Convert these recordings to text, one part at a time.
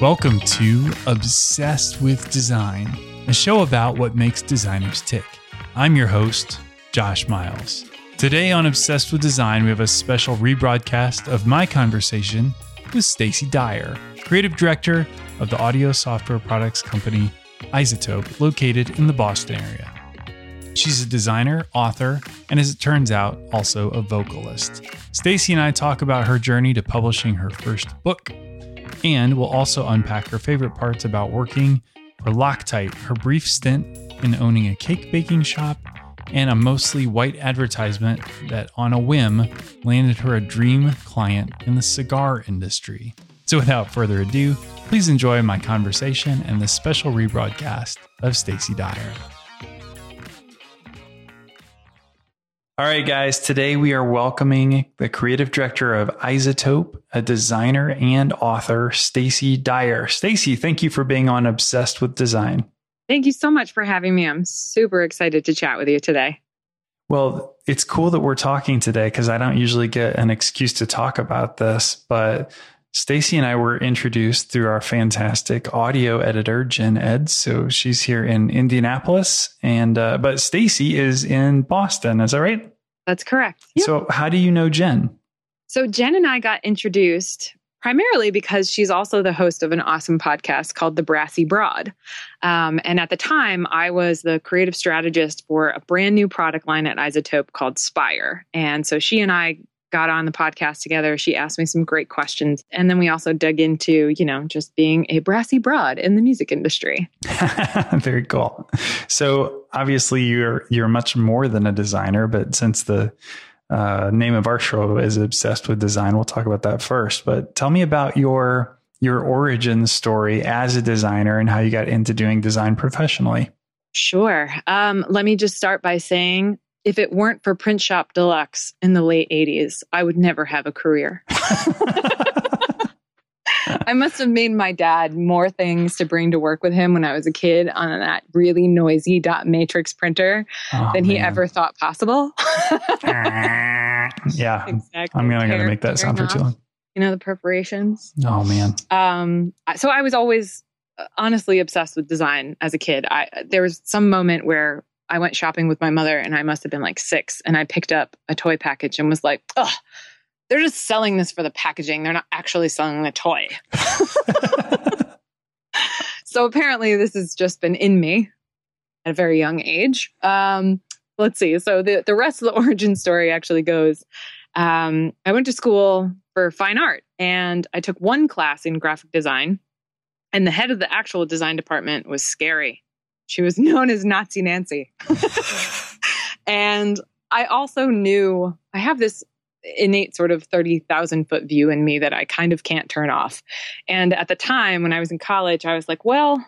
Welcome to Obsessed with Design, a show about what makes designers tick. I'm your host, Josh Miles. Today on Obsessed with Design, we have a special rebroadcast of my conversation with Stacy Dyer, creative director of the audio software products company iZotope, located in the Boston area. She's a designer, author, and as it turns out, also a vocalist. Stacy and I talk about her journey to publishing her first book, and we'll also unpack her favorite parts about working for Loctite, her brief stint in owning a cake baking shop, and a mostly white advertisement that, on a whim, landed her a dream client in the cigar industry. So, without further ado, please enjoy my conversation and the special rebroadcast of Stacy Dyer. All right, guys. Today we are welcoming the creative director of iZotope, a designer and author, Stacy Dyer. Stacy, thank you for being on Obsessed with Design. Thank you so much for having me. I'm super excited to chat with you today. Well, it's cool that we're talking today because I don't usually get an excuse to talk about this, but Stacy and I were introduced through our fantastic audio editor, Jen Ed. So she's here in Indianapolis, and uh, but Stacy is in Boston. Is that right? That's correct. Yep. So how do you know Jen? So Jen and I got introduced primarily because she's also the host of an awesome podcast called The Brassy Broad. Um, and at the time, I was the creative strategist for a brand new product line at iZotope called Spire. And so she and I got on the podcast together. She asked me some great questions. And then we also dug into, you know, just being a brassy broad in the music industry. Very cool. So obviously you're you're much more than a designer, but since the uh, name of our show is obsessed with design, we'll talk about that first. But tell me about your your origin story as a designer and how you got into doing design professionally. Sure. Um, let me just start by saying if it weren't for Print Shop Deluxe in the late 80s, I would never have a career. I must have made my dad more things to bring to work with him when I was a kid on that really noisy dot matrix printer oh, than he ever thought possible. yeah. Exactly. I'm going to make that sound for too long. You know, the perforations. Oh, man. Um, so I was always uh, honestly obsessed with design as a kid. I, there was some moment where I went shopping with my mother and I must have been like six and I picked up a toy package and was like, oh, they're just selling this for the packaging. They're not actually selling the toy. so apparently this has just been in me at a very young age. Um, let's see. So the, the rest of the origin story actually goes um, I went to school for fine art and I took one class in graphic design. And the head of the actual design department was scary. She was known as Nazi Nancy. and I also knew I have this innate sort of 30,000 foot view in me that I kind of can't turn off. And at the time when I was in college, I was like, well,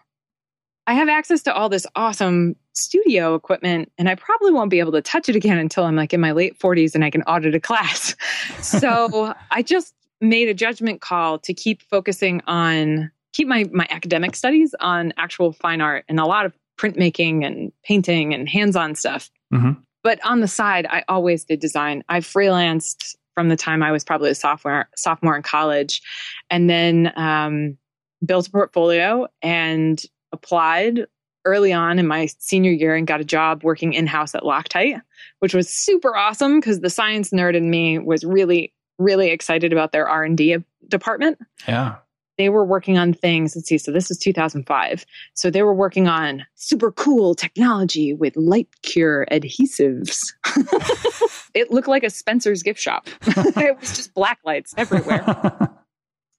I have access to all this awesome studio equipment and I probably won't be able to touch it again until I'm like in my late 40s and I can audit a class. so I just made a judgment call to keep focusing on keep my my academic studies on actual fine art and a lot of printmaking and painting and hands-on stuff. Mm-hmm. But on the side, I always did design. I freelanced from the time I was probably a sophomore sophomore in college, and then um, built a portfolio and applied early on in my senior year and got a job working in house at Loctite, which was super awesome because the science nerd in me was really really excited about their R and D department. Yeah they were working on things. Let's see. So this is 2005. So they were working on super cool technology with light cure adhesives. it looked like a Spencer's gift shop. it was just black lights everywhere.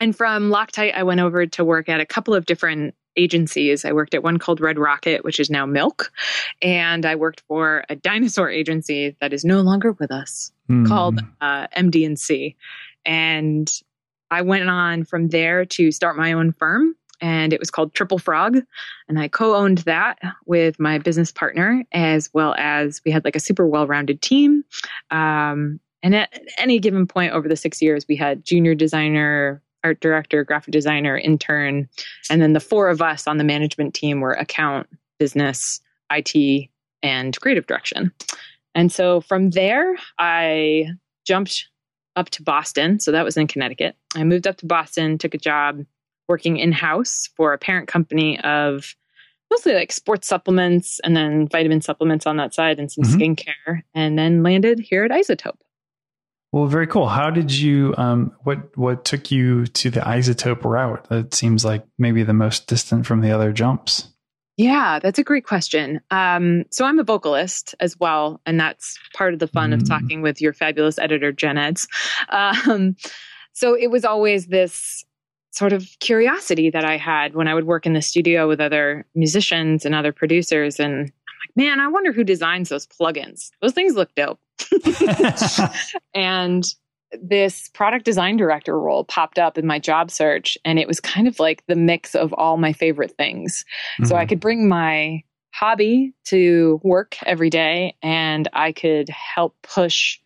and from Loctite, I went over to work at a couple of different agencies. I worked at one called Red Rocket, which is now Milk, and I worked for a dinosaur agency that is no longer with us mm. called uh, MD&C. And I went on from there to start my own firm and it was called Triple Frog. And I co owned that with my business partner, as well as we had like a super well rounded team. Um, and at any given point over the six years, we had junior designer, art director, graphic designer, intern. And then the four of us on the management team were account, business, IT, and creative direction. And so from there, I jumped up to Boston. So that was in Connecticut. I moved up to Boston, took a job working in house for a parent company of mostly like sports supplements and then vitamin supplements on that side and some mm-hmm. skincare, and then landed here at iZotope. Well, very cool. How did you? Um, what what took you to the iZotope route? That seems like maybe the most distant from the other jumps. Yeah, that's a great question. Um, so I'm a vocalist as well, and that's part of the fun mm. of talking with your fabulous editor, Jen Eds. Um, so it was always this sort of curiosity that I had when I would work in the studio with other musicians and other producers, and I'm like, man, I wonder who designs those plugins. Those things look dope. and this product design director role popped up in my job search and it was kind of like the mix of all my favorite things. Mm-hmm. So I mm-hmm. could bring my hobby to work every day and I could help push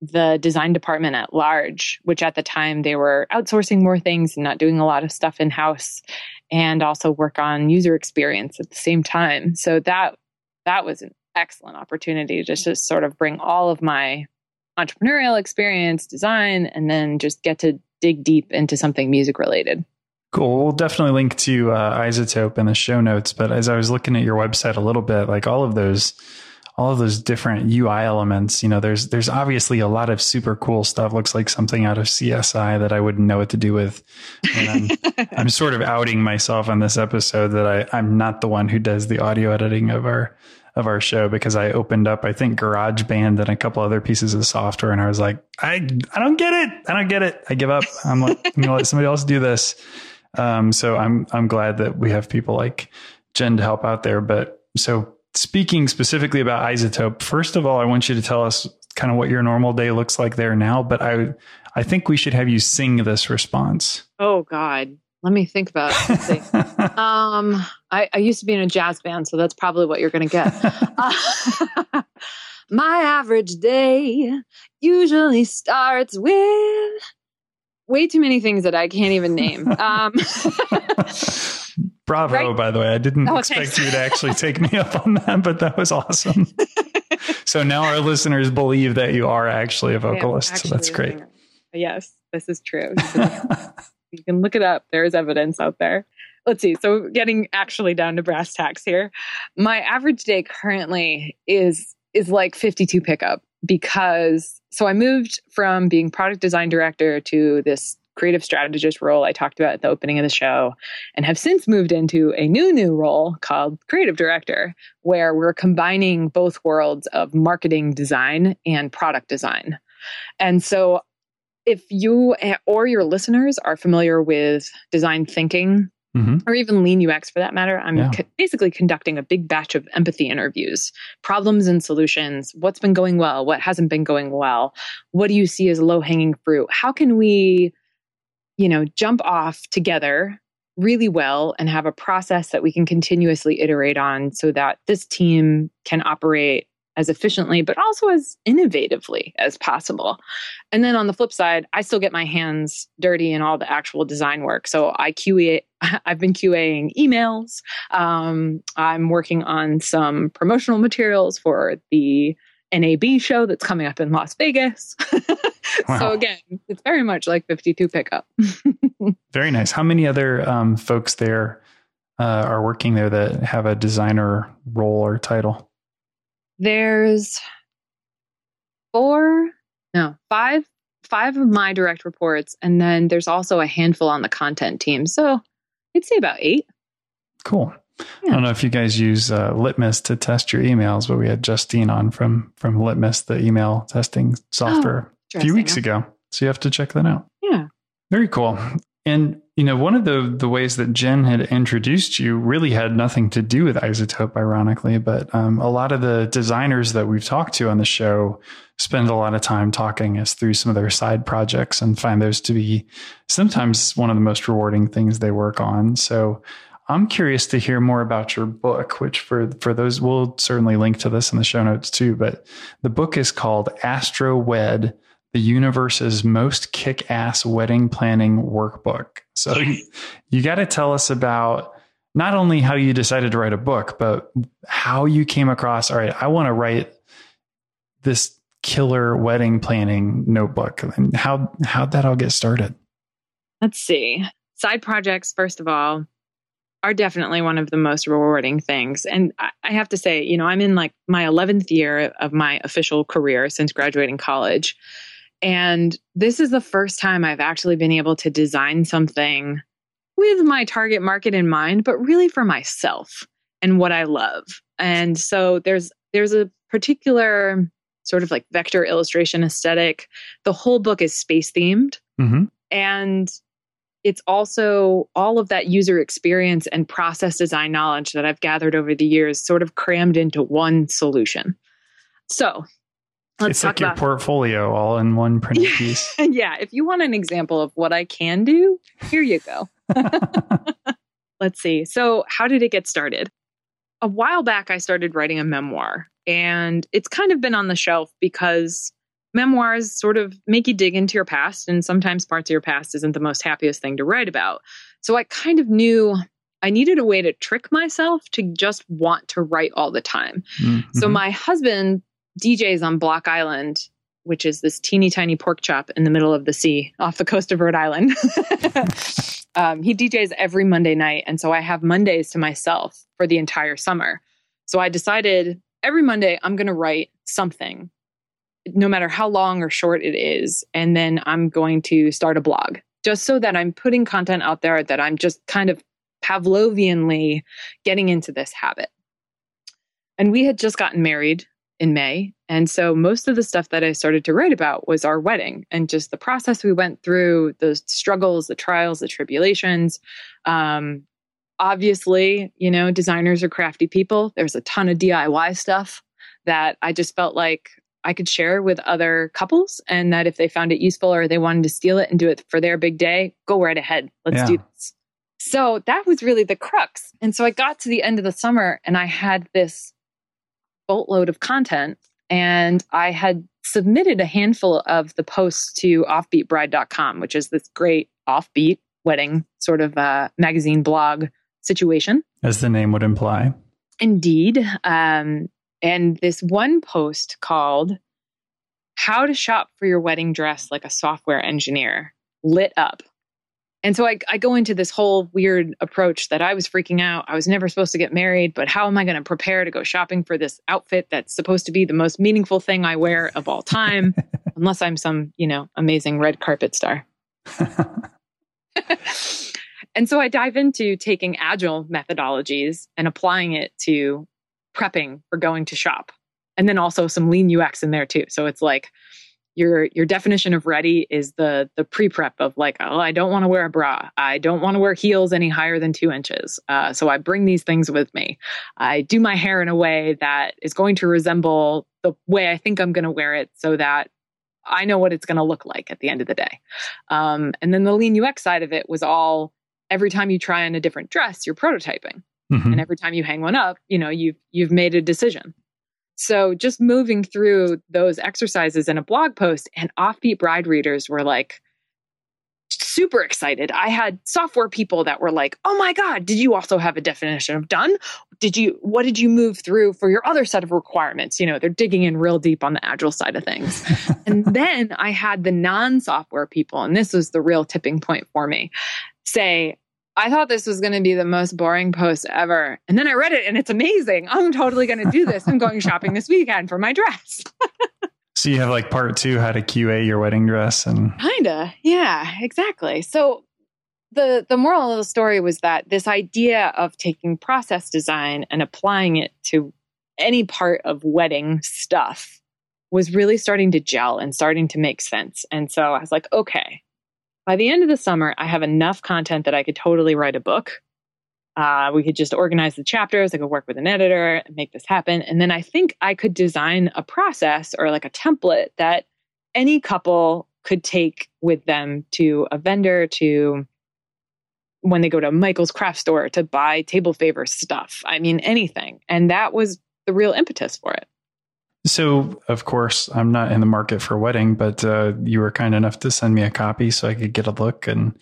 the design department at large, which at the time they were outsourcing more things and not doing a lot of stuff in house and also work on user experience at the same time. So that that was an excellent opportunity to just sort of bring all of my entrepreneurial experience, design, and then just get to dig deep into something music related. Cool. We'll definitely link to uh, iZotope in the show notes. But as I was looking at your website a little bit, like all of those, all of those different UI elements, you know, there's there's obviously a lot of super cool stuff. Looks like something out of CSI that I wouldn't know what to do with. And I'm, I'm sort of outing myself on this episode that I I'm not the one who does the audio editing of our of our show because I opened up, I think, GarageBand and a couple other pieces of software, and I was like, I I don't get it. I don't get it. I give up. I'm like, I'm gonna let somebody else do this. Um, so I'm I'm glad that we have people like Jen to help out there. But so speaking specifically about iZotope, first of all, I want you to tell us kind of what your normal day looks like there now. But I I think we should have you sing this response. Oh God. Let me think about it. um, I, I, used to be in a jazz band, so that's probably what you're going to get. Uh, my average day usually starts with way too many things that I can't even name. Um, Bravo, right? by the way. I didn't oh, expect thanks. you to actually take me up on that, but that was awesome. so now our listeners believe that you are actually a vocalist. Actually so that's great. Yes, this is true. You can look it up. There is evidence out there. Let's see. So, getting actually down to brass tacks here, my average day currently is is like 52 pickup because so I moved from being product design director to this creative strategist role I talked about at the opening of the show, and have since moved into a new, new role called creative director, where we're combining both worlds of marketing design and product design. And so if you or your listeners are familiar with design thinking mm-hmm. or even lean UX for that matter, I'm yeah. co- basically conducting a big batch of empathy interviews, problems and solutions, what's been going well, what hasn't been going well, what do you see as low hanging fruit? How can we, you know, jump off together really well and have a process that we can continuously iterate on so that this team can operate as efficiently, but also as innovatively as possible. And then on the flip side, I still get my hands dirty in all the actual design work. So I QA, I've been QAing emails. Um, I'm working on some promotional materials for the NAB show that's coming up in Las Vegas. wow. So again, it's very much like 52 pickup. very nice. How many other um, folks there uh, are working there that have a designer role or title? There's four, no, five, five of my direct reports, and then there's also a handful on the content team. So I'd say about eight. Cool. Yeah. I don't know if you guys use uh, Litmus to test your emails, but we had Justine on from from Litmus, the email testing software, oh, a few weeks ago. So you have to check that out. Yeah. Very cool. And you know, one of the the ways that Jen had introduced you really had nothing to do with iZotope, ironically. But um, a lot of the designers that we've talked to on the show spend a lot of time talking us through some of their side projects and find those to be sometimes one of the most rewarding things they work on. So I'm curious to hear more about your book, which for for those we'll certainly link to this in the show notes too. But the book is called AstroWed the universe's most kick ass wedding planning workbook. So you, you got to tell us about not only how you decided to write a book, but how you came across, all right, I want to write this killer wedding planning notebook and how how'd that all get started? Let's see. side projects, first of all, are definitely one of the most rewarding things. And I, I have to say, you know, I'm in like my 11th year of my official career since graduating college. And this is the first time I've actually been able to design something with my target market in mind, but really for myself and what I love. And so there's there's a particular sort of like vector illustration aesthetic. The whole book is space themed. Mm-hmm. And it's also all of that user experience and process design knowledge that I've gathered over the years sort of crammed into one solution. So let's it's like your portfolio all in one printed piece. yeah. If you want an example of what I can do, here you go. let's see. So, how did it get started? A while back, I started writing a memoir, and it's kind of been on the shelf because memoirs sort of make you dig into your past, and sometimes parts of your past isn't the most happiest thing to write about. So I kind of knew I needed a way to trick myself to just want to write all the time. Mm-hmm. So my husband DJs on Block Island, which is this teeny tiny pork chop in the middle of the sea off the coast of Rhode Island. um, he DJs every Monday night. And so I have Mondays to myself for the entire summer. So I decided every Monday I'm going to write something no matter how long or short it is. And then I'm going to start a blog just so that I'm putting content out there that I'm just kind of Pavlovianly getting into this habit. And we had just gotten married in May. And so most of the stuff that I started to write about was our wedding and just the process we went through, those struggles, the trials, the tribulations. Um, obviously, you know, designers are crafty people. There's a ton of DIY stuff that I just felt like I could share with other couples and that if they found it useful or they wanted to steal it and do it for their big day, go right ahead. Let's yeah. do this. So that was really the crux. And so I got to the end of the summer and I had this boatload of content and I had submitted a handful of the posts to offbeatbride.com, which is this great offbeat wedding sort of uh, magazine blog situation. As the name would imply. Indeed. Um, and this one post called How to Shop for Your Wedding Dress Like a Software Engineer lit up. And so I, I go into this whole weird approach that I was freaking out. I was never supposed to get married, but how am I going to prepare to go shopping for this outfit that's supposed to be the most meaningful thing I wear of all time, unless I'm some, you know, amazing red carpet star. and so I dive into taking agile methodologies and applying it to prepping for going to shop. And then also some lean UX in there too. So it's like your your definition of ready is the the pre-prep of like, oh, I don't want to wear a bra. I don't want to wear heels any higher than two inches. Uh, so I bring these things with me. I do my hair in a way that is going to resemble the way I think I'm going to wear it so that I know what it's going to look like at the end of the day. Um, and then the lean UX side of it was all every time you try on a different dress, you're prototyping. Mm-hmm. And every time you hang one up, you know, you've you've made a decision. So just moving through those exercises in a blog post and offbeat bride readers were like super excited. I had software people that were like, "Oh my god, did you also have a definition of done? Did you what did you move through for your other set of requirements?" You know, they're digging in real deep on the agile side of things. and then I had the non-software people and this was the real tipping point for me. Say, I thought this was going to be the most boring post ever. And then I read it and it's amazing. I'm totally going to do this. I'm going shopping this weekend for my dress. so you have like part two, how to QA your wedding dress and kinda. Yeah, exactly. So the the moral of the story was that this idea of taking process design and applying it to any part of wedding stuff was really starting to gel and starting to make sense. And so I was like, okay, by the end of the summer, I have enough content that I could totally write a book. Uh, we could just organize the chapters. I could work with an editor and make this happen. And then I think I could design a process or like a template that any couple could take with them to a vendor, to when they go to Michael's craft store to buy table favor stuff. I mean, anything. And that was the real impetus for it. So, of course, I'm not in the market for a wedding, but uh, you were kind enough to send me a copy so I could get a look. And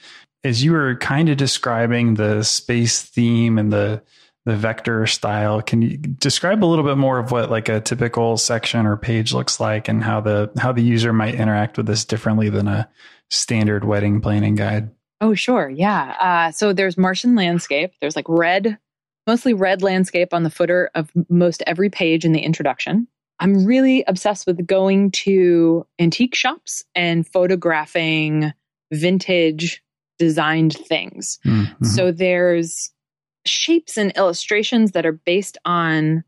as you were kind of describing the space theme and the the vector style, can you describe a little bit more of what like a typical section or page looks like, and how the how the user might interact with this differently than a standard wedding planning guide? Oh, sure. Yeah. Uh, so there's Martian landscape. There's like red, mostly red landscape on the footer of most every page in the introduction. I'm really obsessed with going to antique shops and photographing vintage designed things. Mm-hmm. So there's shapes and illustrations that are based on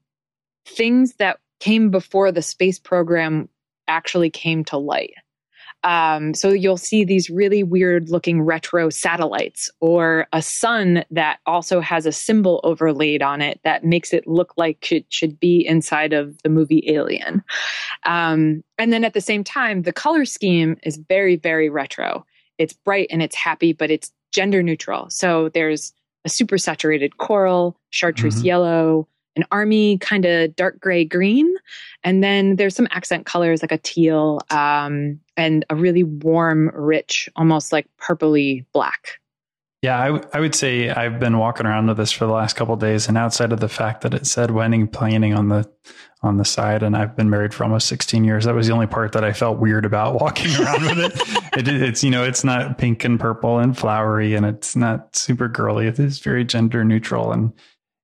things that came before the space program actually came to light. Um, so you'll see these really weird looking retro satellites or a sun that also has a symbol overlaid on it that makes it look like it should be inside of the movie Alien. Um, and then at the same time, the color scheme is very, very retro. It's bright and it's happy, but it's gender neutral. So there's a super saturated coral, chartreuse mm-hmm. yellow, an army kind of dark gray green. And then there's some accent colors like a teal um, and a really warm, rich, almost like purpley black. Yeah, I, w- I would say I've been walking around with this for the last couple days, and outside of the fact that it said wedding planning on the on the side, and I've been married for almost 16 years, that was the only part that I felt weird about walking around with it. it. It's you know, it's not pink and purple and flowery, and it's not super girly. It is very gender neutral, and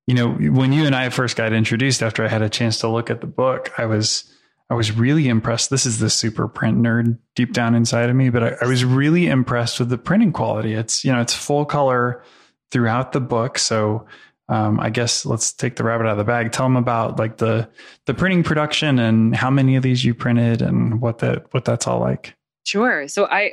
you know, when you and I first got introduced after I had a chance to look at the book, I was I was really impressed. This is the super print nerd deep down inside of me, but I, I was really impressed with the printing quality. It's you know, it's full color throughout the book. So um, I guess let's take the rabbit out of the bag. Tell them about like the the printing production and how many of these you printed and what that what that's all like. Sure. So I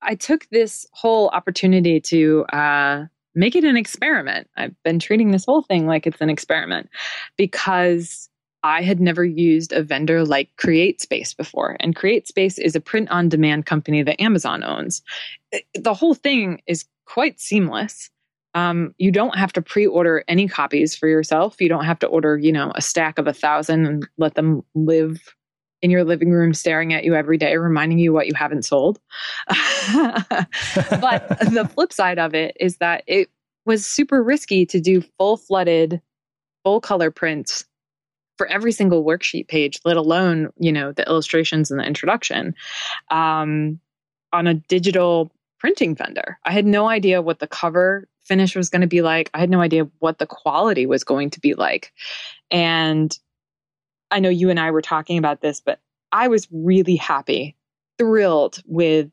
I took this whole opportunity to uh, make it an experiment. I've been treating this whole thing like it's an experiment because I had never used a vendor like CreateSpace before. And CreateSpace is a print on demand company that Amazon owns. The whole thing is quite seamless. Um, you don't have to pre-order any copies for yourself. You don't have to order, you know, a stack of a thousand and let them live in your living room staring at you every day, reminding you what you haven't sold. but the flip side of it is that it was super risky to do full flooded, full color prints for every single worksheet page, let alone, you know, the illustrations and the introduction um, on a digital printing vendor. I had no idea what the cover finish was going to be like. I had no idea what the quality was going to be like. And I know you and I were talking about this, but I was really happy, thrilled with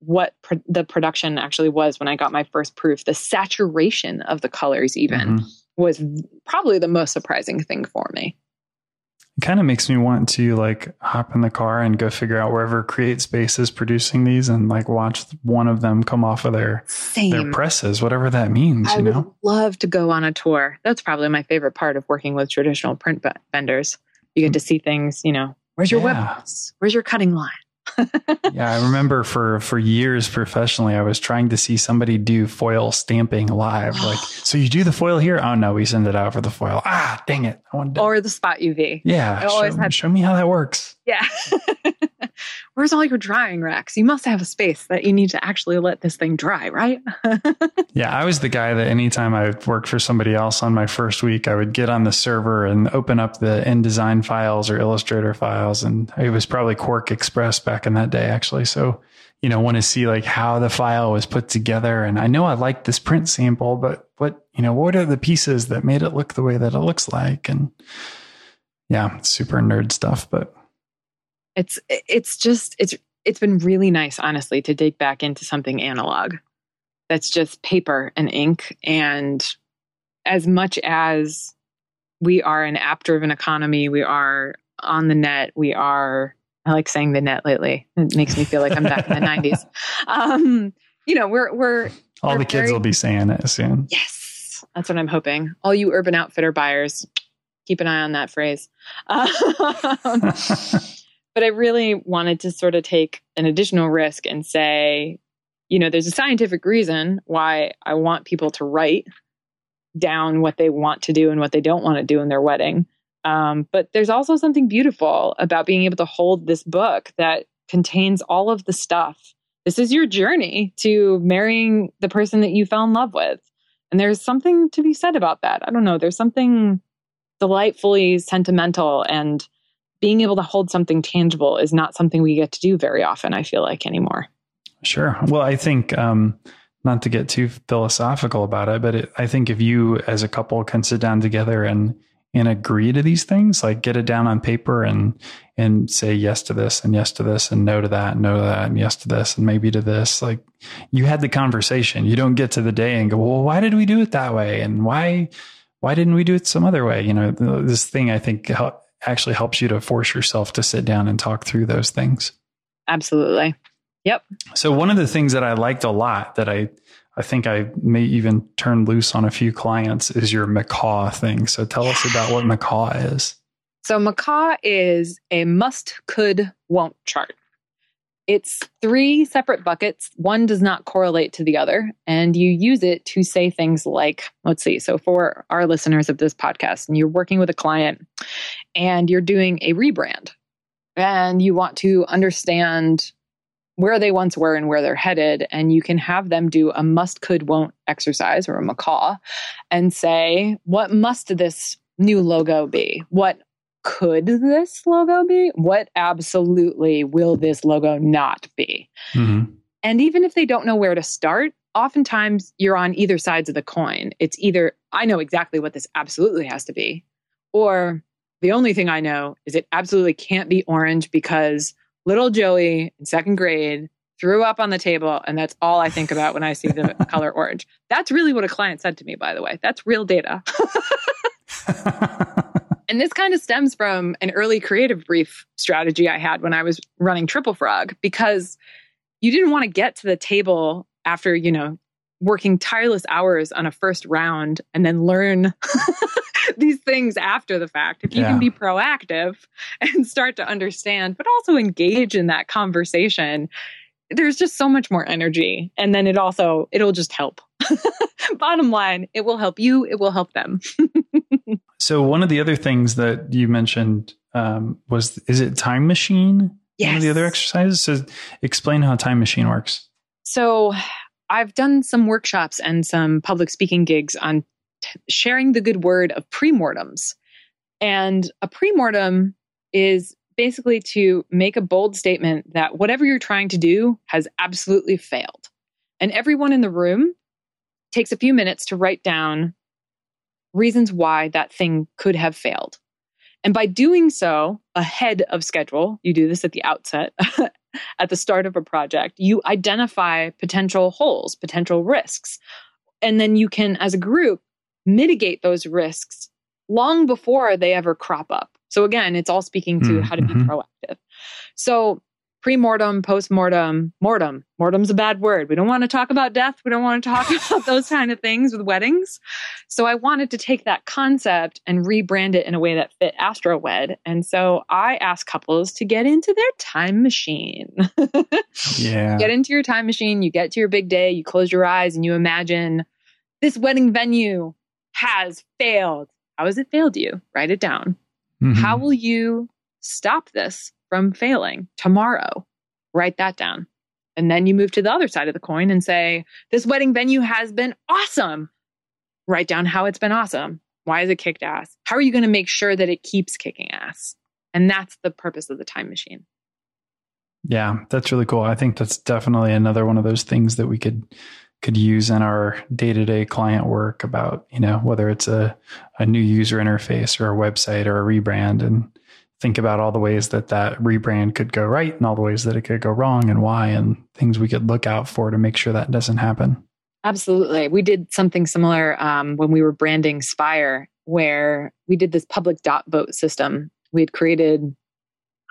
what pro- the production actually was when I got my first proof. The saturation of the colors, even, mm-hmm. was probably the most surprising thing for me. It kind of makes me want to like hop in the car and go figure out wherever CreateSpace is producing these and like watch one of them come off of their Same. their presses, whatever that means. I you would know? love to go on a tour. That's probably my favorite part of working with traditional print vendors you get to see things, you know, where's your yeah. Where's your cutting line? yeah, I remember for for years professionally, I was trying to see somebody do foil stamping live. like, so you do the foil here? Oh no, we send it out for the foil. Ah, dang it! I wanted to... or the spot UV. Yeah, I always show, had... show me how that works. Yeah. Where's all your drying racks? You must have a space that you need to actually let this thing dry, right? yeah, I was the guy that anytime I worked for somebody else on my first week, I would get on the server and open up the InDesign files or Illustrator files. And it was probably QuarkXPress back in that day, actually. So, you know, want to see like how the file was put together. And I know I like this print sample, but what, you know, what are the pieces that made it look the way that it looks like? And yeah, super nerd stuff, but it's it's just it's it's been really nice honestly to dig back into something analog that's just paper and ink. And as much as we are an app driven economy we are on the net we are i like saying the net lately. It makes me feel like i'm back in the 90s um, you know we're we're all we're the kids very, will be saying it soon. Yes. That's what i'm hoping. All you urban outfitter buyers keep an eye on that phrase. Um, but I really wanted to sort of take an additional risk and say, you know, there's a scientific reason why I want people to write down what they want to do and what they don't want to do in their wedding. Um, but there's also something beautiful about being able to hold this book that contains all of the stuff. This is your journey to marrying the person that you fell in love with. And there's something to be said about that. I don't know. There's something delightfully sentimental and being able to hold something tangible is not something we get to do very often, I feel like anymore. Sure. Well, I think um, not to get too philosophical about it, but it, I think if you as a couple can sit down together and and agree to these things, like get it down on paper and and say yes to this and yes to this and no to that and no to that and yes to this and maybe to this. Like you had the conversation. You don't get to the day and go, well, why did we do it that way? And why why didn't we do it some other way? You know, this thing I think actually helps you to force yourself to sit down and talk through those things. Absolutely. Yep. So one of the things that I liked a lot that I I think I may even turn loose on a few clients is your MACAW thing. So tell us about what MACAW is. So MACAW is a must, could, won't chart. It's three separate buckets. One does not correlate to the other. And you use it to say things like, let's see. So, for our listeners of this podcast, and you're working with a client and you're doing a rebrand and you want to understand where they once were and where they're headed. And you can have them do a must, could, won't exercise or a MACAW and say, what must this new logo be? What could this logo be? What absolutely will this logo not be? Mm-hmm. And even if they don't know where to start, oftentimes you're on either sides of the coin. It's either, I know exactly what this absolutely has to be, or the only thing I know is it absolutely can't be orange because little Joey in second grade threw up on the table, and that's all I think about when I see the color orange. That's really what a client said to me, by the way. That's real data. and this kind of stems from an early creative brief strategy I had when I was running Triple Frog because you didn't want to get to the table after, you know, working tireless hours on a first round and then learn these things after the fact. If you yeah. can be proactive and start to understand, but also engage in that conversation, there's just so much more energy. And then it also, it'll just help. Bottom line, it will help you, it will help them. so, one of the other things that you mentioned um, was is it Time Machine? Yes. One of the other exercises? So, explain how Time Machine works. So, I've done some workshops and some public speaking gigs on sharing the good word of premortems. And a premortem is basically to make a bold statement that whatever you're trying to do has absolutely failed. And everyone in the room takes a few minutes to write down reasons why that thing could have failed. And by doing so ahead of schedule, you do this at the outset, at the start of a project, you identify potential holes, potential risks. And then you can, as a group, mitigate those risks long before they ever crop up. So again, it's all speaking to mm, how to be mm-hmm. proactive. So pre-mortem, post-mortem, mortem. Mortem's a bad word. We don't want to talk about death. We don't want to talk about those kind of things with weddings. So I wanted to take that concept and rebrand it in a way that fit AstroWed. And so I asked couples to get into their time machine. yeah. Get into your time machine, you get to your big day, you close your eyes and you imagine this wedding venue has failed. How has it failed you? Write it down. Mm-hmm. How will you stop this from failing tomorrow? Write that down. And then you move to the other side of the coin and say, This wedding venue has been awesome. Write down how it's been awesome. Why has it kicked ass? How are you going to make sure that it keeps kicking ass? And that's the purpose of the time machine. Yeah, that's really cool. I think that's definitely another one of those things that we could could use in our day-to-day client work about you know whether it's a, a new user interface or a website or a rebrand and think about all the ways that that rebrand could go right and all the ways that it could go wrong and why and things we could look out for to make sure that doesn't happen. Absolutely. We did something similar um, when we were branding spire where we did this public dot vote system. We had created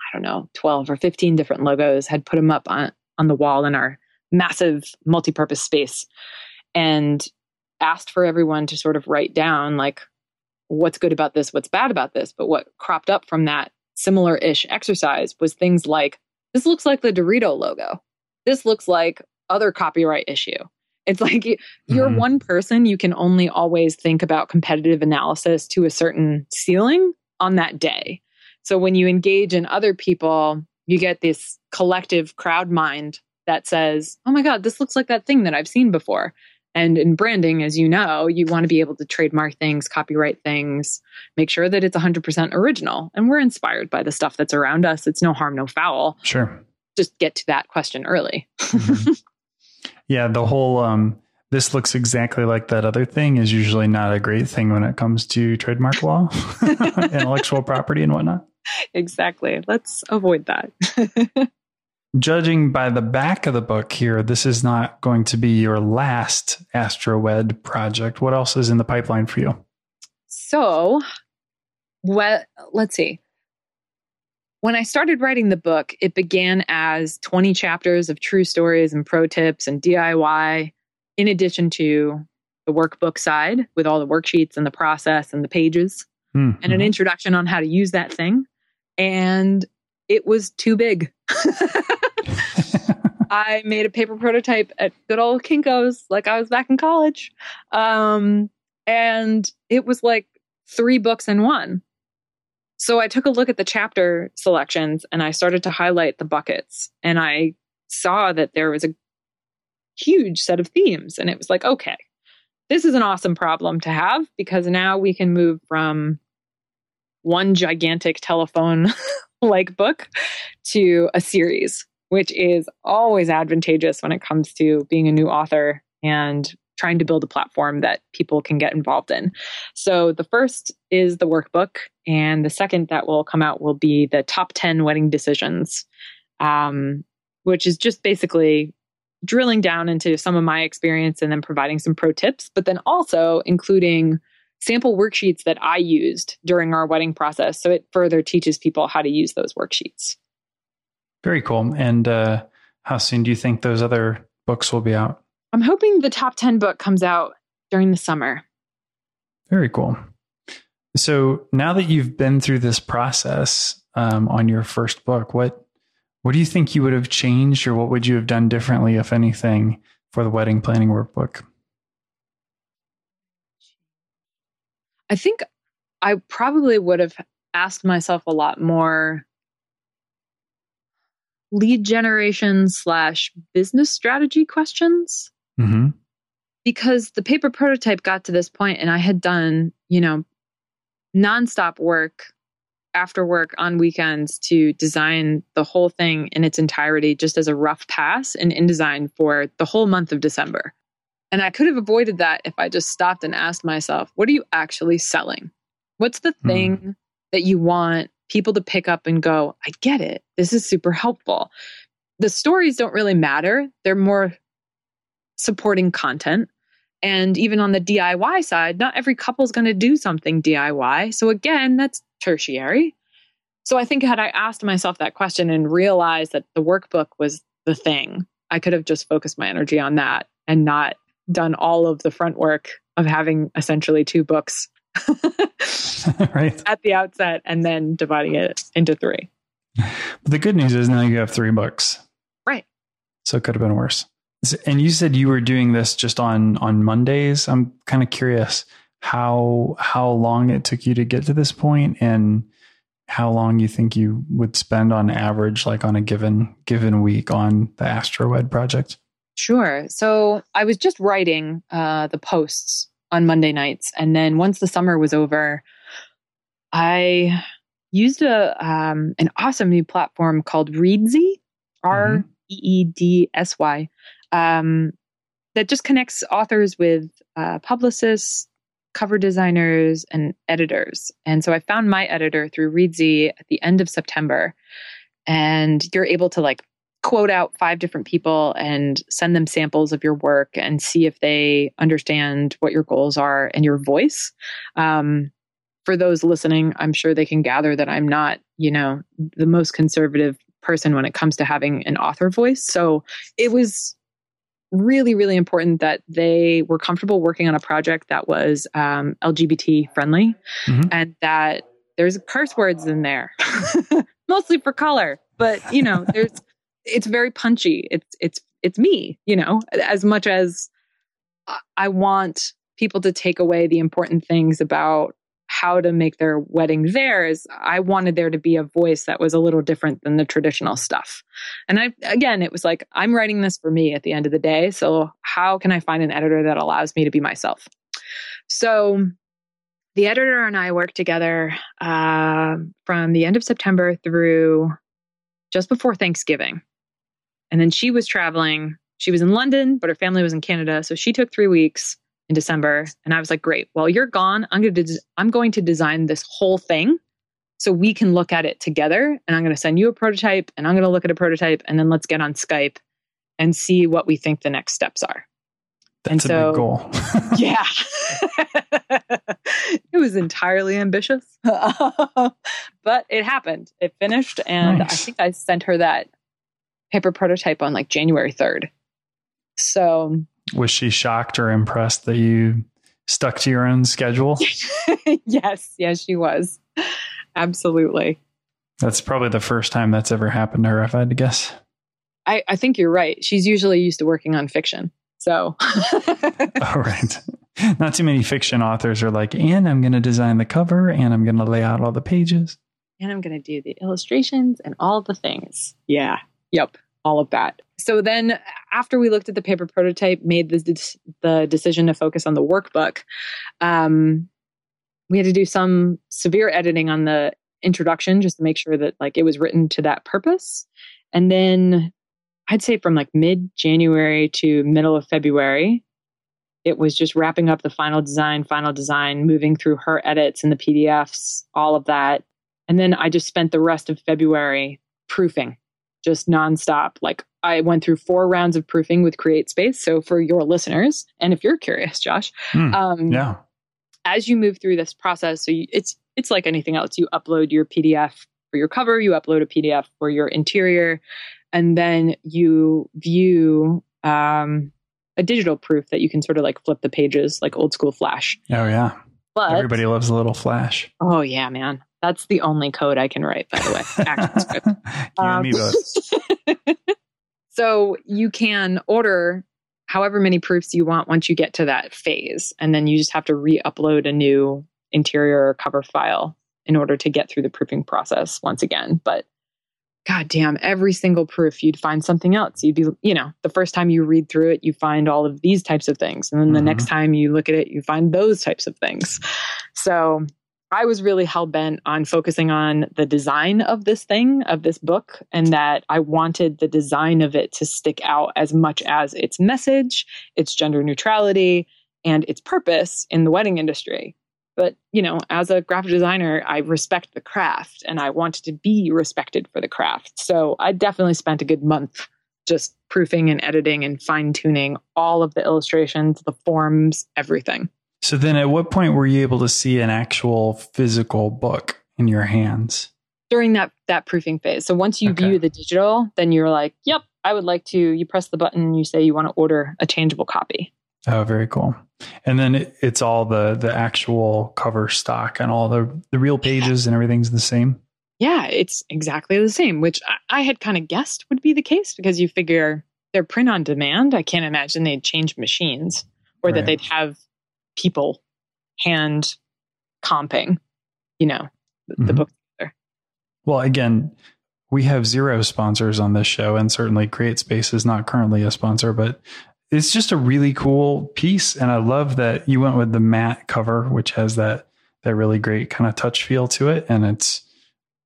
i don't know 12 or 15 different logos had put them up on, on the wall in our massive multi-purpose space and asked for everyone to sort of write down like what's good about this, what's bad about this. But what cropped up from that similar ish exercise was things like this looks like the Dorito logo. This looks like other copyright issue. It's like you're mm-hmm. one person, you can only always think about competitive analysis to a certain ceiling on that day. So when you engage in other people, you get this collective crowd mind that says, oh my God, this looks like that thing that I've seen before. And in branding, as you know, you want to be able to trademark things, copyright things, make sure that it's 100% original. And we're inspired by the stuff that's around us. It's no harm, no foul. Sure. Just get to that question early. mm-hmm. Yeah, the whole um this looks exactly like that other thing is usually not a great thing when it comes to trademark law, intellectual property, and whatnot. Exactly. Let's avoid that. Judging by the back of the book here, this is not going to be your last AstroWed project. What else is in the pipeline for you? So, what? Let's see. When I started writing the book, it began as 20 chapters of true stories and pro tips and DIY in addition to the workbook side with all the worksheets and the process and the pages mm-hmm. and an introduction on how to use that thing. And it was too big. I made a paper prototype at good old Kinko's, like I was back in college. Um, and it was like three books in one. So I took a look at the chapter selections and I started to highlight the buckets. And I saw that there was a huge set of themes. And it was like, okay, this is an awesome problem to have because now we can move from one gigantic telephone like book to a series, which is always advantageous when it comes to being a new author and trying to build a platform that people can get involved in. So the first is the workbook, and the second that will come out will be the top 10 wedding decisions, um, which is just basically drilling down into some of my experience and then providing some pro tips, but then also including sample worksheets that I used during our wedding process. So it further teaches people how to use those worksheets. Very cool. And uh, how soon do you think those other books will be out? I'm hoping the top 10 book comes out during the summer. Very cool. So now that you've been through this process um, on your first book, what what do you think you would have changed or what would you have done differently, if anything, for the wedding planning workbook? I think I probably would have asked myself a lot more lead generation slash business strategy questions. Mm-hmm. Because the paper prototype got to this point and I had done, you know, nonstop work after work on weekends to design the whole thing in its entirety just as a rough pass in InDesign for the whole month of December. And I could have avoided that if I just stopped and asked myself, what are you actually selling? What's the hmm. thing mm. that you want people to pick up and go, I get it. This is super helpful. The stories don't really matter, they're more supporting content. And even on the DIY side, not every couple is going to do something DIY. So again, that's tertiary. So I think had I asked myself that question and realized that the workbook was the thing, I could have just focused my energy on that and not done all of the front work of having essentially two books right at the outset and then dividing it into three. But the good news is now you have three books. Right. So it could have been worse. And you said you were doing this just on on Mondays. I'm kind of curious how how long it took you to get to this point and how long you think you would spend on average like on a given given week on the astrowed project sure so i was just writing uh, the posts on monday nights and then once the summer was over i used a um, an awesome new platform called reedsy r e e d s y um, that just connects authors with uh, publicists cover designers and editors. And so I found my editor through Reedsy at the end of September. And you're able to like quote out five different people and send them samples of your work and see if they understand what your goals are and your voice. Um, for those listening, I'm sure they can gather that I'm not, you know, the most conservative person when it comes to having an author voice. So it was really, really important that they were comfortable working on a project that was um, LGBT friendly mm-hmm. and that there's curse words in there, mostly for color. But you know, there's it's very punchy. It's it's it's me. You know, as much as I want people to take away the important things about how to make their wedding theirs, I wanted there to be a voice that was a little different than the traditional stuff. And I, again, it was like, I'm writing this for me at the end of the day. So, how can I find an editor that allows me to be myself? So, the editor and I worked together uh, from the end of September through just before Thanksgiving. And then she was traveling she was in London, but her family was in Canada. So she took three weeks in December. And I was like, great. Well, you're gone. I'm going to, des- I'm going to design this whole thing so we can look at it together. And I'm going to send you a prototype and I'm going to look at a prototype and then let's get on Skype and see what we think the next steps are. That's And a so- big goal. yeah. it was entirely ambitious, but it happened. It finished. And I think I sent her that paper prototype on like January 3rd. So, Was she shocked or impressed that you stuck to your own schedule? yes, yes, she was. Absolutely. That's probably the first time that's ever happened to her, if I had to guess. I, I think you're right. She's usually used to working on fiction. So, All right. Not too many fiction authors are like, and I'm going to design the cover and I'm going to lay out all the pages. and I'm going to do the illustrations and all the things. Yeah. Yep. All of that. So then, after we looked at the paper prototype, made the, the decision to focus on the workbook, um, we had to do some severe editing on the introduction just to make sure that like it was written to that purpose. And then I'd say from like mid January to middle of February, it was just wrapping up the final design, final design, moving through her edits and the PDFs, all of that. And then I just spent the rest of February proofing, just nonstop. Like I went through four rounds of proofing with CreateSpace. So for your listeners, and if you're curious, Josh, Hmm. um, Yeah. as you move through this process, so you, it's it's like anything else. You upload your PDF for your cover, you upload a PDF for your interior, and then you view um, a digital proof that you can sort of like flip the pages like old school Flash. Oh, yeah. But Everybody loves a little flash. oh yeah, man, that's the only code I can write. By the way, ActionScript. you and me Um, both. so you can order however many proofs you want once you get to that phase. And then you just have to re upload a new interior or cover file in order to get through the proofing process once again. But god damn, every single proof you'd find something else. You'd be, you know, the first time you read through it, you find all of these types of things. And then the Mhm. next time you look at it, you find those types of things. So I was really hell bent on focusing on the design of this thing, of this book, and that I wanted the design of it to stick out as much as its message, its gender neutrality, and its purpose in the wedding industry. But, you know, as a graphic designer, I respect the craft and I wanted to be respected for the craft. So I definitely spent a good month just proofing and editing and fine tuning all of the illustrations, the forms, everything. So then at what point were you able to see an actual physical book in your hands? during that that proofing phase. So once you Okay. view the digital, then you're like, "Yep, I would like to." You press the button, you say you want to order a changeable copy. Oh, very cool. And then it, it's all the the actual cover stock and all the the real pages and everything's the same. Yeah, it's exactly the same, which I, I had kind of guessed would be the case because you figure they're print on demand. I can't imagine they'd change machines or that they'd have people hand comping, you know, the, Mhm. book. Well, again, we have zero sponsors on this show, and certainly CreateSpace is not currently a sponsor, but it's just a really cool piece. And I love that you went with the matte cover, which has that that really great kind of touch feel to it. And it's,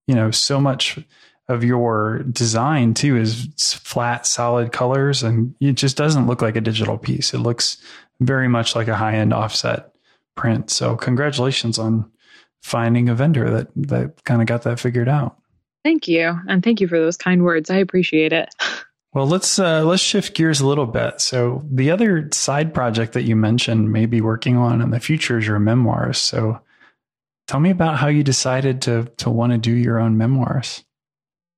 you know, so much of your design too is flat, solid colors, and it just doesn't look like a digital piece. It looks very much like a high end offset print. So congratulations on finding a vendor that that kind of got that figured out. Thank you, and thank you for those kind words. I appreciate it. Well, let's uh, let's shift gears a little bit. So the other side project that you mentioned may be working on in the future is your memoirs. So tell me about how you decided to to want to do your own memoirs.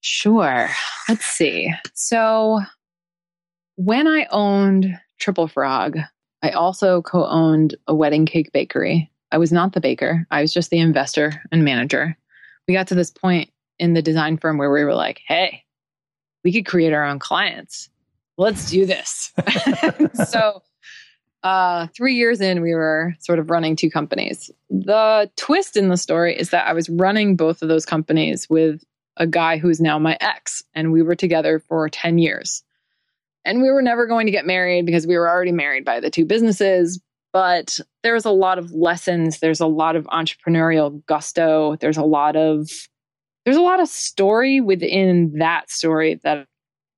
Sure. Let's see. So, when I owned Triple Frog, I also co owned a wedding cake bakery. I was not the baker, I was just the investor and manager. We got to this point in the design firm where we were like, hey, we could create our own clients. Let's do this. so, uh, three years in, we were sort of running two companies. The twist in the story is that I was running both of those companies with a guy who's now my ex, and we were together for 10 years. And we were never going to get married because we were already married by the two businesses. But there's a lot of lessons, there's a lot of entrepreneurial gusto, there's a lot of there's a lot of story within that story that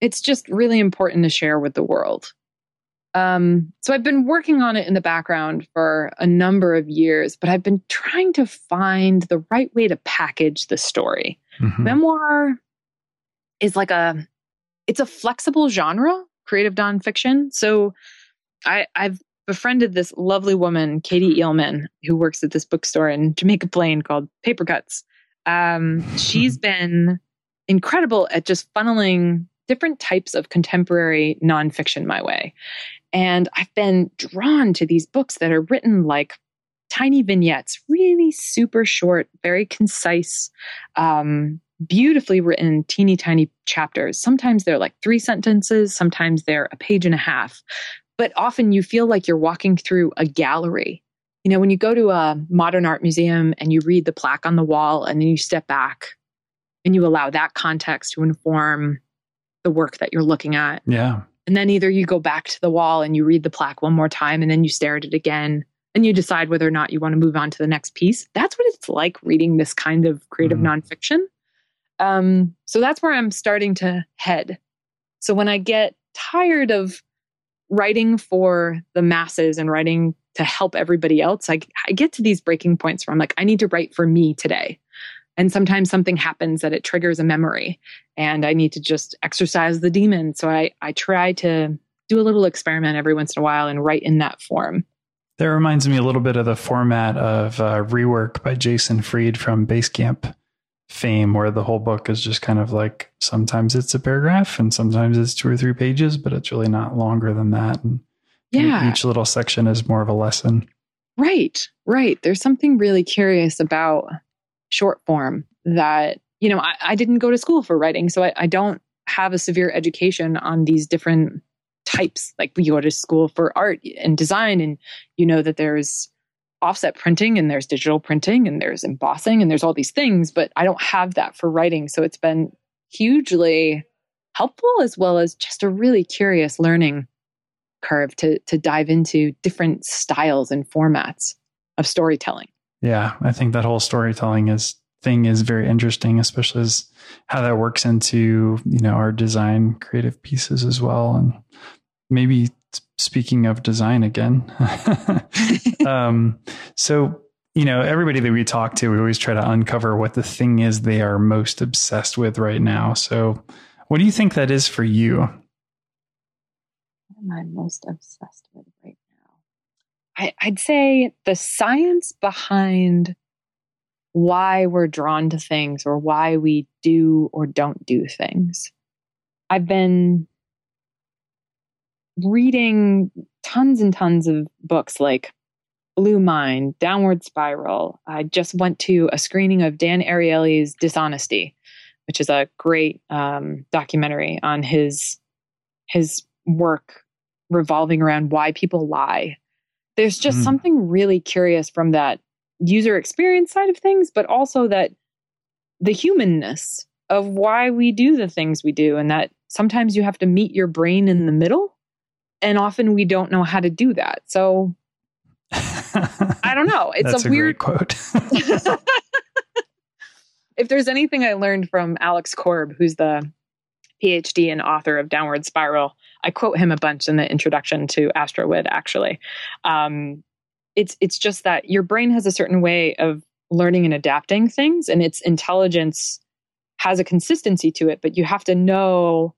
it's just really important to share with the world. Um, so I've been working on it in the background for a number of years, but I've been trying to find the right way to package the story. Mm-hmm. Memoir is like a it's a flexible genre, creative nonfiction. So I, I've befriended this lovely woman, Katie Eelman, who works at this bookstore in Jamaica Plain called Paper Cuts. Um, she's been incredible at just funneling different types of contemporary nonfiction my way. And I've been drawn to these books that are written like tiny vignettes, really super short, very concise, um, beautifully written, teeny tiny chapters. Sometimes they're like three sentences, sometimes they're a page and a half. But often you feel like you're walking through a gallery. You know, when you go to a modern art museum and you read the plaque on the wall and then you step back and you allow that context to inform the work that you're looking at. Yeah. And then either you go back to the wall and you read the plaque one more time and then you stare at it again and you decide whether or not you want to move on to the next piece. That's what it's like reading this kind of creative mm. nonfiction. Um, so that's where I'm starting to head. So when I get tired of writing for the masses and writing to help everybody else, I, I get to these breaking points where I'm like, I need to write for me today. And sometimes something happens that it triggers a memory and I need to just exercise the demon. So I, I try to do a little experiment every once in a while and write in that form. That reminds me a little bit of the format of uh, Rework by Jason Fried from Basecamp fame, where the whole book is just kind of like sometimes it's a paragraph and sometimes it's two or three pages, but it's really not longer than that. And yeah. each little section is more of a lesson. Right, right. There's something really curious about short form that, you know, I, I didn't go to school for writing, so I, I don't have a severe education on these different types. Like you go to school for art and design, and you know that there's offset printing and there's digital printing and there's embossing and there's all these things, but I don't have that for writing. So it's been hugely helpful as well as just a really curious learning curve to to dive into different styles and formats of storytelling. Yeah, I think that whole storytelling is thing is very interesting, especially as how that works into you know our design creative pieces as well, and maybe speaking of design again. um, so you know everybody that we talk to, we always try to uncover what the thing is they are most obsessed with right now. So, what do you think that is for you? What am I most obsessed with right I, I'd say the science behind why we're drawn to things or why we do or don't do things. I've been reading tons and tons of books like Blue Mind, Downward Spiral. I just went to a screening of Dan Ariely's Dishonesty, which is a great um, documentary on his his work revolving around why people lie there's just mm. something really curious from that user experience side of things, but also that the humanness of why we do the things we do, and that sometimes you have to meet your brain in the middle. And often we don't know how to do that. So I don't know. It's That's a, a weird quote. if there's anything I learned from Alex Korb, who's the PhD and author of Downward Spiral, I quote him a bunch in the introduction to AstroWed. Actually, um, it's it's just that your brain has a certain way of learning and adapting things, and its intelligence has a consistency to it. But you have to know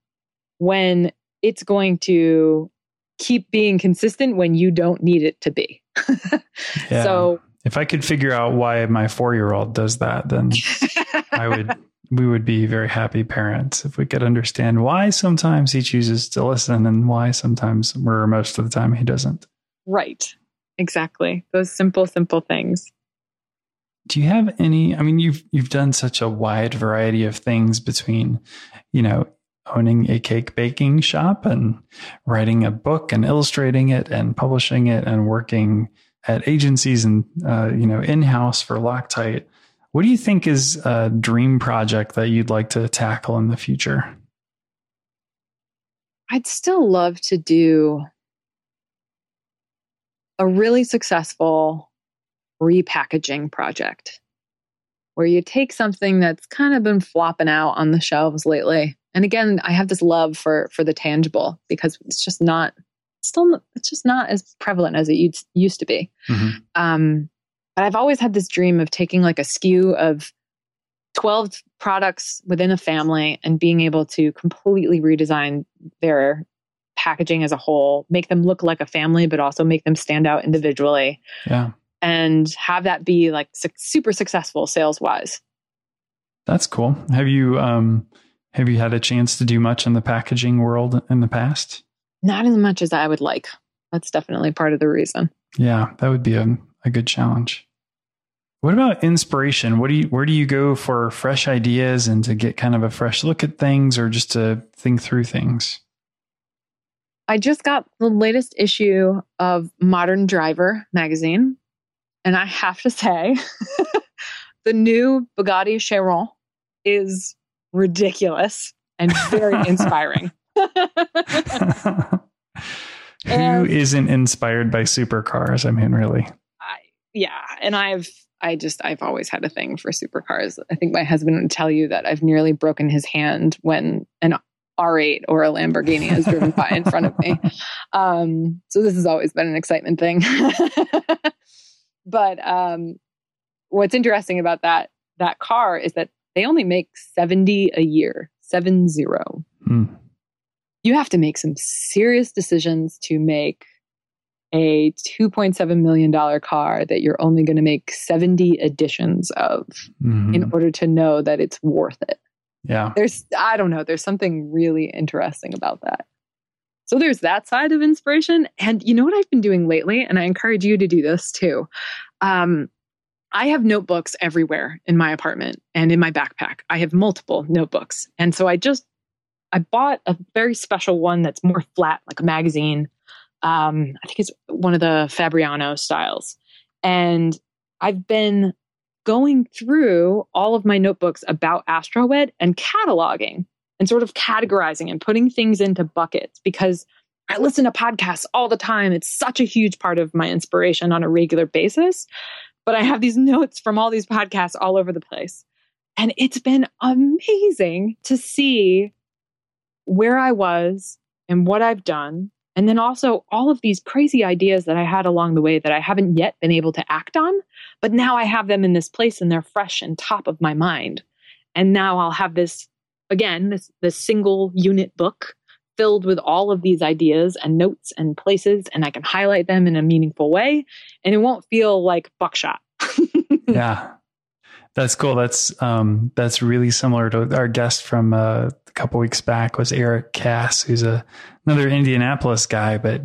when it's going to keep being consistent when you don't need it to be. yeah. So if I could figure out why my four year old does that, then I would we would be very happy parents if we could understand why sometimes he chooses to listen and why sometimes or most of the time he doesn't. Right. Exactly. Those simple, simple things. Do you have any I mean you've you've done such a wide variety of things between, you know, owning a cake baking shop and writing a book and illustrating it and publishing it and working at agencies and uh, you know in-house for Loctite what do you think is a dream project that you'd like to tackle in the future? I'd still love to do a really successful repackaging project where you take something that's kind of been flopping out on the shelves lately And again, I have this love for for the tangible because it's just not still it's just not as prevalent as it used to be. Mm-hmm. Um, but I've always had this dream of taking like a SKU of 12 products within a family and being able to completely redesign their packaging as a whole, make them look like a family, but also make them stand out individually. Yeah. And have that be like su- super successful sales wise. That's cool. Have you um have you had a chance to do much in the packaging world in the past? Not as much as I would like. That's definitely part of the reason. Yeah, that would be a, a good challenge. What about inspiration? What do you where do you go for fresh ideas and to get kind of a fresh look at things or just to think through things? I just got the latest issue of Modern Driver magazine, and I have to say the new Bugatti Chiron is ridiculous and very inspiring. Who not inspired by supercars? I mean, really. I, yeah, and I've I just I've always had a thing for supercars. I think my husband would tell you that I've nearly broken his hand when an R8 or a Lamborghini has driven by in front of me. Um, so this has always been an excitement thing. but um, what's interesting about that that car is that they only make 70 a year, seven zero. Hmm. You have to make some serious decisions to make a $2.7 million car that you're only going to make 70 editions of mm-hmm. in order to know that it's worth it. Yeah. There's, I don't know, there's something really interesting about that. So there's that side of inspiration. And you know what I've been doing lately? And I encourage you to do this too. Um, I have notebooks everywhere in my apartment and in my backpack. I have multiple notebooks. And so I just, I bought a very special one that's more flat, like a magazine um, I think it's one of the Fabriano styles. And I've been going through all of my notebooks about AstroWed and cataloging and sort of categorizing and putting things into buckets because I listen to podcasts all the time. It's such a huge part of my inspiration on a regular basis. But I have these notes from all these podcasts all over the place. And it's been amazing to see where I was and what I've done and then also all of these crazy ideas that I had along the way that I haven't yet been able to act on, but now I have them in this place and they're fresh and top of my mind. And now I'll have this again, this this single unit book filled with all of these ideas and notes and places and I can highlight them in a meaningful way and it won't feel like buckshot. yeah. That's cool. That's um that's really similar to our guest from uh, a couple weeks back was Eric Kass, who's a another Indianapolis guy, but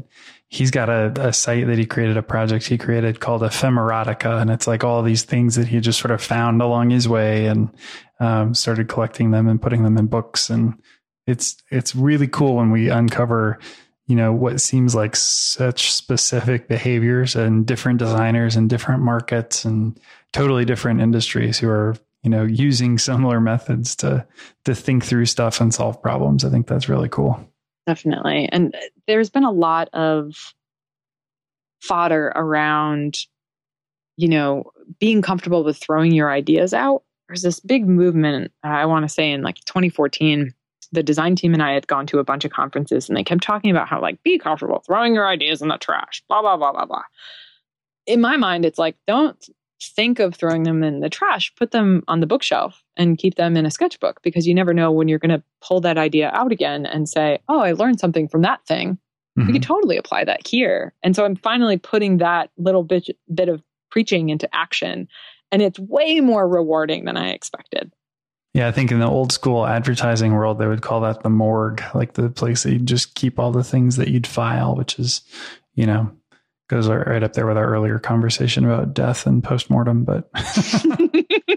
he's got a, a site that he created, a project he created called Ephemerotica. And it's like all these things that he just sort of found along his way and um, started collecting them and putting them in books. And it's, it's really cool when we uncover, you know, what seems like such specific behaviors and different designers and different markets and totally different industries who are you know using similar methods to to think through stuff and solve problems i think that's really cool Definitely. And there's been a lot of fodder around, you know, being comfortable with throwing your ideas out. There's this big movement, I want to say in like 2014, the design team and I had gone to a bunch of conferences and they kept talking about how, like, be comfortable throwing your ideas in the trash, blah, blah, blah, blah, blah. In my mind, it's like, don't think of throwing them in the trash, put them on the bookshelf and keep them in a sketchbook because you never know when you're going to pull that idea out again and say, oh, I learned something from that thing. Mm-hmm. We could totally apply that here. And so I'm finally putting that little bit, bit of preaching into action. And it's way more rewarding than I expected. Yeah, I think in the old school advertising world, they would call that the morgue, like the place that you just keep all the things that you'd file, which is, you know, goes right up there with our earlier conversation about death and postmortem. But but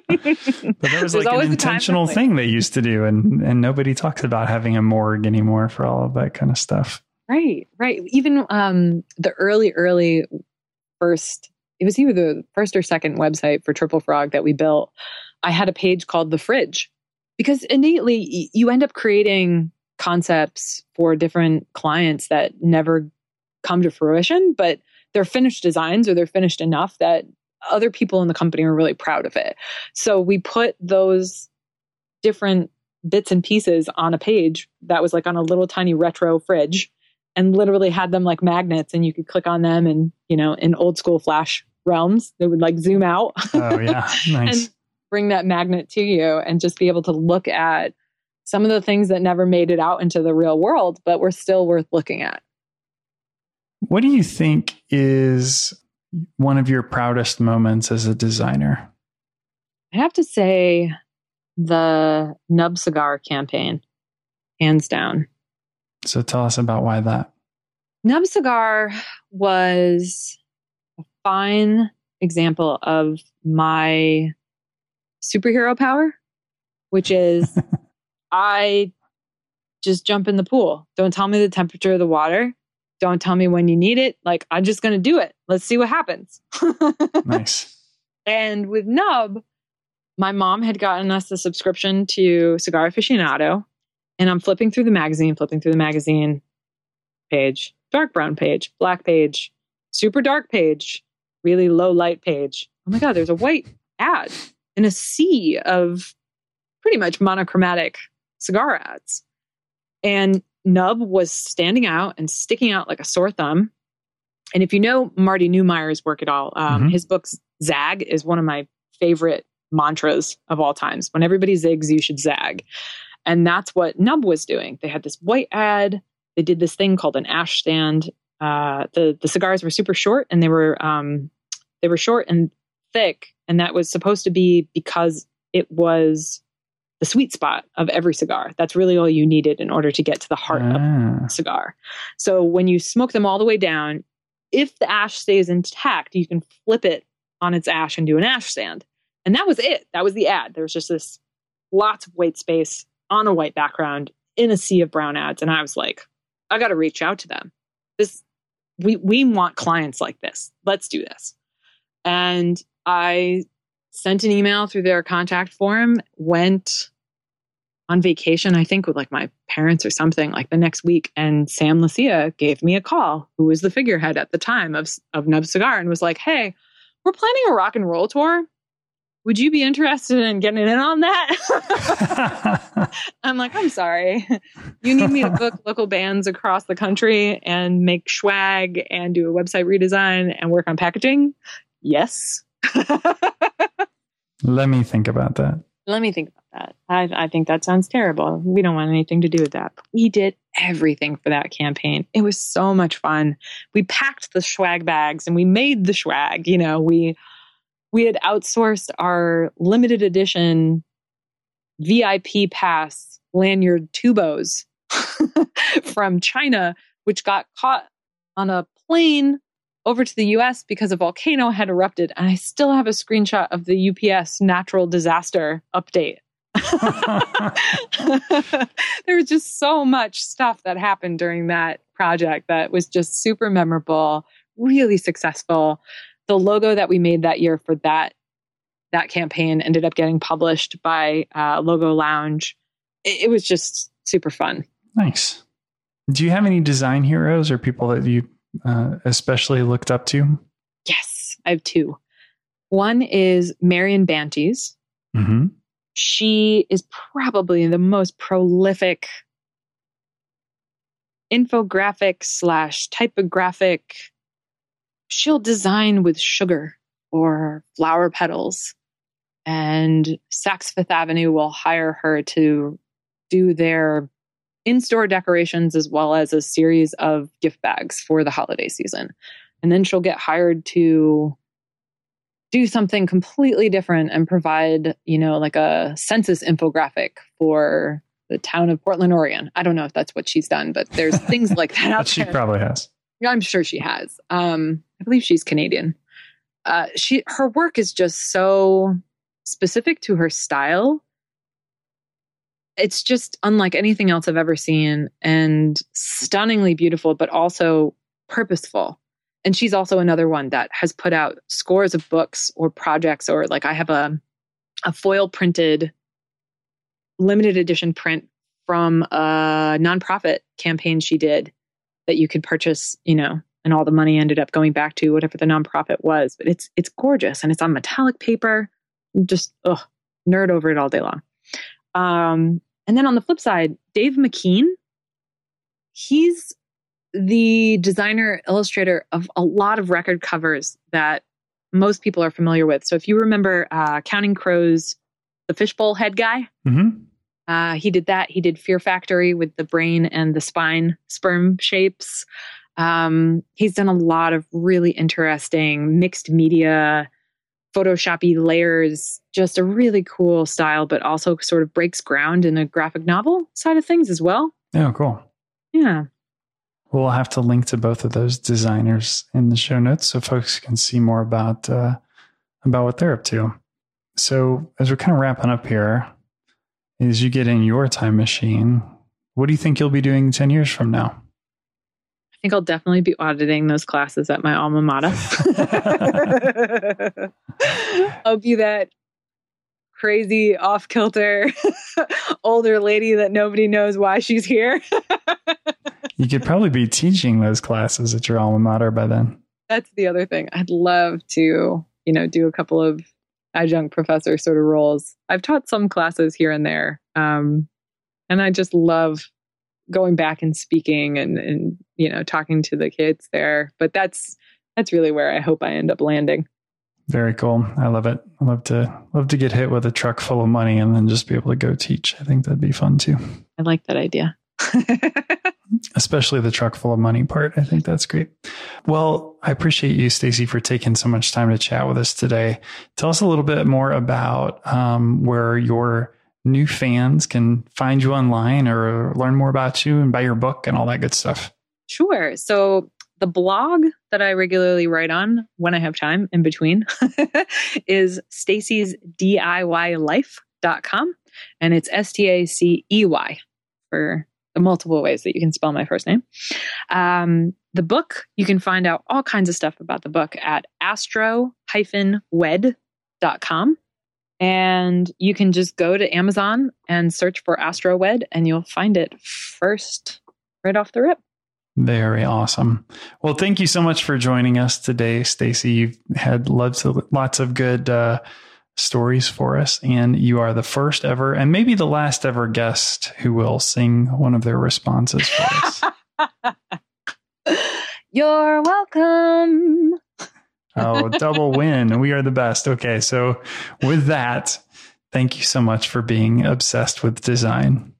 that was like an intentional thing they used to do, and and nobody talks about having a morgue anymore for all of that kind of stuff. Right, right. Even um, the early, early first, it was either the first or second website for Triple Frog that we built. I had a page called the fridge. Because innately you end up creating concepts for different clients that never come to fruition, but they're finished designs or they're finished enough that other people in the company are really proud of it. So we put those different bits and pieces on a page that was like on a little tiny retro fridge and literally had them like magnets and you could click on them and you know in old school flash realms they would like zoom out. Oh yeah. Nice. and bring that magnet to you and just be able to look at some of the things that never made it out into the real world but were still worth looking at. What do you think is one of your proudest moments as a designer? I have to say the nub cigar campaign hands down. So tell us about why that. Nub Cigar was a fine example of my superhero power, which is I just jump in the pool. Don't tell me the temperature of the water. Don't tell me when you need it. Like, I'm just going to do it. Let's see what happens. nice. And with Nub, my mom had gotten us a subscription to Cigar Aficionado. And I'm flipping through the magazine, flipping through the magazine page, dark brown page, black page, super dark page, really low light page. Oh my God, there's a white ad in a sea of pretty much monochromatic cigar ads. And Nub was standing out and sticking out like a sore thumb. And if you know Marty Neumeier's work at all, um, mm-hmm. his book Zag is one of my favorite mantras of all times. When everybody zigs, you should zag. And that's what Nub was doing. They had this white ad. They did this thing called an ash stand. Uh, the the cigars were super short, and they were um, they were short and thick, and that was supposed to be because it was the sweet spot of every cigar. That's really all you needed in order to get to the heart ah. of the cigar. So when you smoke them all the way down, if the ash stays intact, you can flip it on its ash and do an ash stand. And that was it. That was the ad. There was just this lots of white space on a white background in a sea of brown ads. And I was like, I got to reach out to them. This, we, we want clients like this. Let's do this. And I sent an email through their contact form, went on vacation, I think with like my parents or something like the next week. And Sam Leccia gave me a call, who was the figurehead at the time of, of Nub Cigar, and was like, Hey, we're planning a rock and roll tour would you be interested in getting in on that? I'm like, I'm sorry. You need me to book local bands across the country and make swag and do a website redesign and work on packaging? Yes. Let me think about that. Let me think about that. I, I think that sounds terrible. We don't want anything to do with that. we did everything for that campaign. It was so much fun. We packed the swag bags and we made the swag. You know, we we had outsourced our limited edition VIP pass lanyard tubos from China, which got caught on a plane over to the US because a volcano had erupted. And I still have a screenshot of the UPS natural disaster update. there was just so much stuff that happened during that project that was just super memorable, really successful the logo that we made that year for that that campaign ended up getting published by uh, LogoLounge. It, it was just super fun. Nice. Do you have any design heroes or people that you uh, especially looked up to? Yes, I have two. One is Marian Bantjes. Mm-hmm. She is probably the most prolific infographic slash typographic she'll design with sugar or flower petals. And Saks Fifth Avenue will hire her to do their in store decorations as well as a series of gift bags for the holiday season. And then she'll get hired to do something completely different and provide, you know, like a census infographic for the town of Portland, Oregon. I don't know if that's what she's done, but there's things like that out there. But she probably has. I'm sure she has. Um, I believe she's Canadian. Uh, she her work is just so specific to her style. It's just unlike anything else I've ever seen, and stunningly beautiful, but also purposeful. And she's also another one that has put out scores of books or projects, or like I have a a foil printed limited edition print from a nonprofit campaign she did that you could purchase, you know, and all the money ended up going back to whatever the nonprofit was. But it's it's gorgeous and it's on metallic paper. Just ugh, nerd over it all day long. Um, and then on the flip side, Dave McKean, he's the designer illustrator of a lot of record covers that most people are familiar with. So if you remember uh, Counting Crows, the fishbowl head guy, Mm-hmm. uh, he did that. He did Fear Factory with the brain and the spine sperm shapes. Um, he's done a lot of really interesting mixed media, Photoshoppy layers, just a really cool style, but also sort of breaks ground in the graphic novel side of things as well. Oh, cool. Yeah. We'll have to link to both of those designers in the show notes so folks can see more about uh, about what they're up to. So as we're kind of wrapping up here, as you get in your time machine, what do you think you'll be doing ten years from now? I think I'll definitely be auditing those classes at my alma mater. I'll be that crazy off kilter older lady that nobody knows why she's here. You could probably be teaching those classes at your alma mater by then. That's the other thing. I'd love to, you know, do a couple of adjunct professor sort of roles. I've taught some classes here and there. Um, and I just love going back and speaking and, and, you know, talking to the kids there. But that's, that's really where I hope I end up landing. Very cool. I love it. I love to love to get hit with a truck full of money and then just be able to go teach. I think that'd be fun too. I like that idea. Especially the truck full of money part. I think that's great. Well, I appreciate you, Stacey, for taking so much time to chat with us today. Tell us a little bit more about um, where your new fans can find you online or learn more about you and buy your book and all that good stuff. Sure. So the blog that I regularly write on when I have time in between is Stacey's DIYlife.com. And it's S T A C E Y for the multiple ways that you can spell my first name. Um, the book, you can find out all kinds of stuff about the book at astro-wed.com. And you can just go to Amazon and search for AstroWed, and you'll find it first right off the rip. Very awesome. Well, thank you so much for joining us today, Stacey. You've had lots of lots of good uh, stories for us, and you are the first ever, and maybe the last ever guest who will sing one of their responses for us. You're welcome. Oh, double win! We are the best. Okay, so with that, thank you so much for being obsessed with design.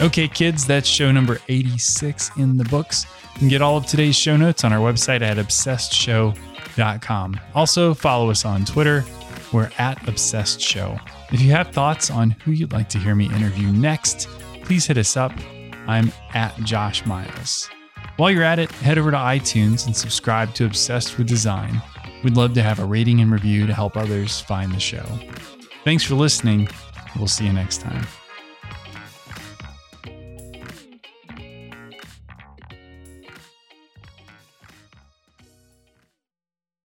Okay, kids, that's show number 86 in the books. You can get all of today's show notes on our website at obsessedshow.com. Also, follow us on Twitter. We're at Obsessed Show. If you have thoughts on who you'd like to hear me interview next, please hit us up. I'm at Josh Miles. While you're at it, head over to iTunes and subscribe to Obsessed with Design. We'd love to have a rating and review to help others find the show. Thanks for listening. We'll see you next time.